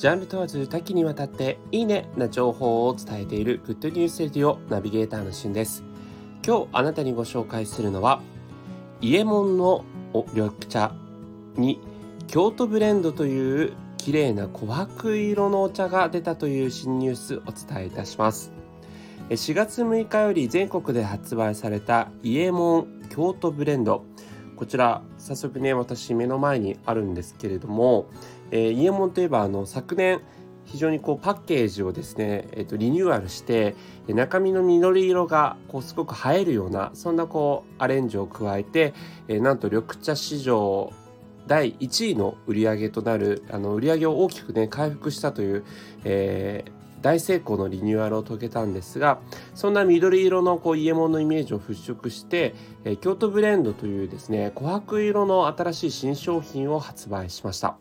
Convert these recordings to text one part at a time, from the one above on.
ジャンル問わず多岐にわたっていいねな情報を伝えているグッドニュースレディオナビゲーターのしゅんです。今日あなたにご紹介するのは伊右衛門の緑茶に京都ブレンドという綺麗な琥珀色のお茶が出たという新ニュースお伝えいたします。4月6日より全国で発売された伊右衛門京都ブレンド。こちら早速ね私目の前にあるんですけれども、えー、伊右衛門といえばあの昨年非常にこうパッケージをですね、えー、とリニューアルして中身の緑色がこうすごく映えるようなそんなこうアレンジを加えて、えー、なんと緑茶市場第1位の売り上げとなるあの売り上げを大きくね回復したという、えー、大成功のリニューアルを遂げたんですがそんな緑色のこう伊右衛門のイメージを払拭して、え、京都ブレンドというですね琥珀色の新しい新商品を発売しました。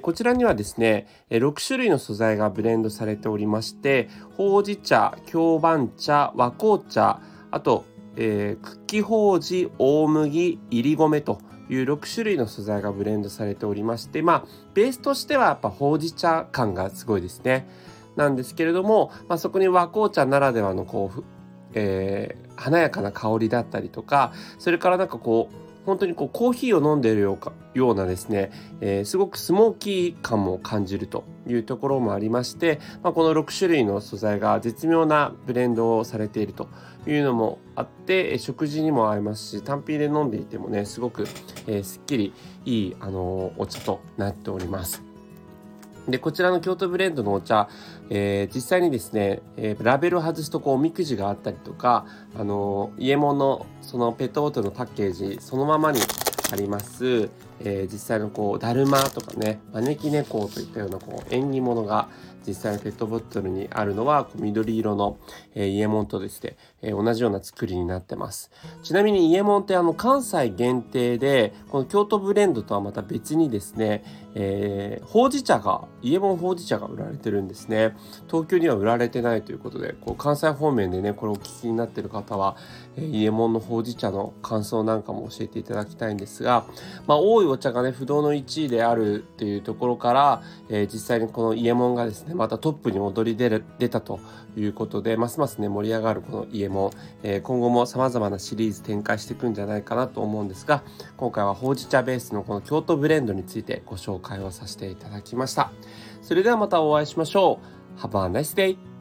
こちらにはですね、6種類の素材がブレンドされておりまして、ほうじ茶、京番茶、和紅茶、あと、えー、茎ほうじ、大麦、いり米という6種類の素材がブレンドされておりまして、まあ、ベースとしてはやっぱほうじ茶感がすごいですね。なんですけれども、まあ、そこに和紅茶ならではのこう、えー、華やかな香りだったりとかそれからなんかこう本当にこうコーヒーを飲んでいるようなですね、えー、すごくスモーキー感も感じるというところもありまして、まあ、この6種類の素材が絶妙なブレンドをされているというのもあって食事にも合いますし単品で飲んでいてもねすごく、えー、すっきりいい、あのー、お茶となっております。で、こちらの京都ブレンドのお茶、えー、実際にですね、えー、ラベルを外すとこうおみくじがあったりとか、あのー、家物のそのペットボトルのパッケージそのままにあります、えー、実際のこうだるまとかね招き猫といったようなこう縁起物が実際のペットボトルにあるのはこう緑色の、えー、イエモンとですね、えー、同じような作りになってます。ちなみにイエモンってあの関西限定でこの京都ブレンドとはまた別にですね、えー、ほうじ茶がイ右衛門ほうじ茶が売られてるんですね。東京には売られてないということでこう関西方面でねこれお聞きになってる方は、えー、伊右衛門のほうじ茶の感想なんかも教えていただきたいんです。がまあ多いお茶がね不動の1位であるっていうところから、えー、実際にこの伊右衛門がですねまたトップに躍り出る出たということでますますね盛り上がるこの家も、えー、今後も様々なシリーズ展開していくんじゃないかなと思うんですが今回はほうじ茶ベースのこの京都ブレンドについてご紹介をさせていただきました。それではまたお会いしましょう。Have a nice day!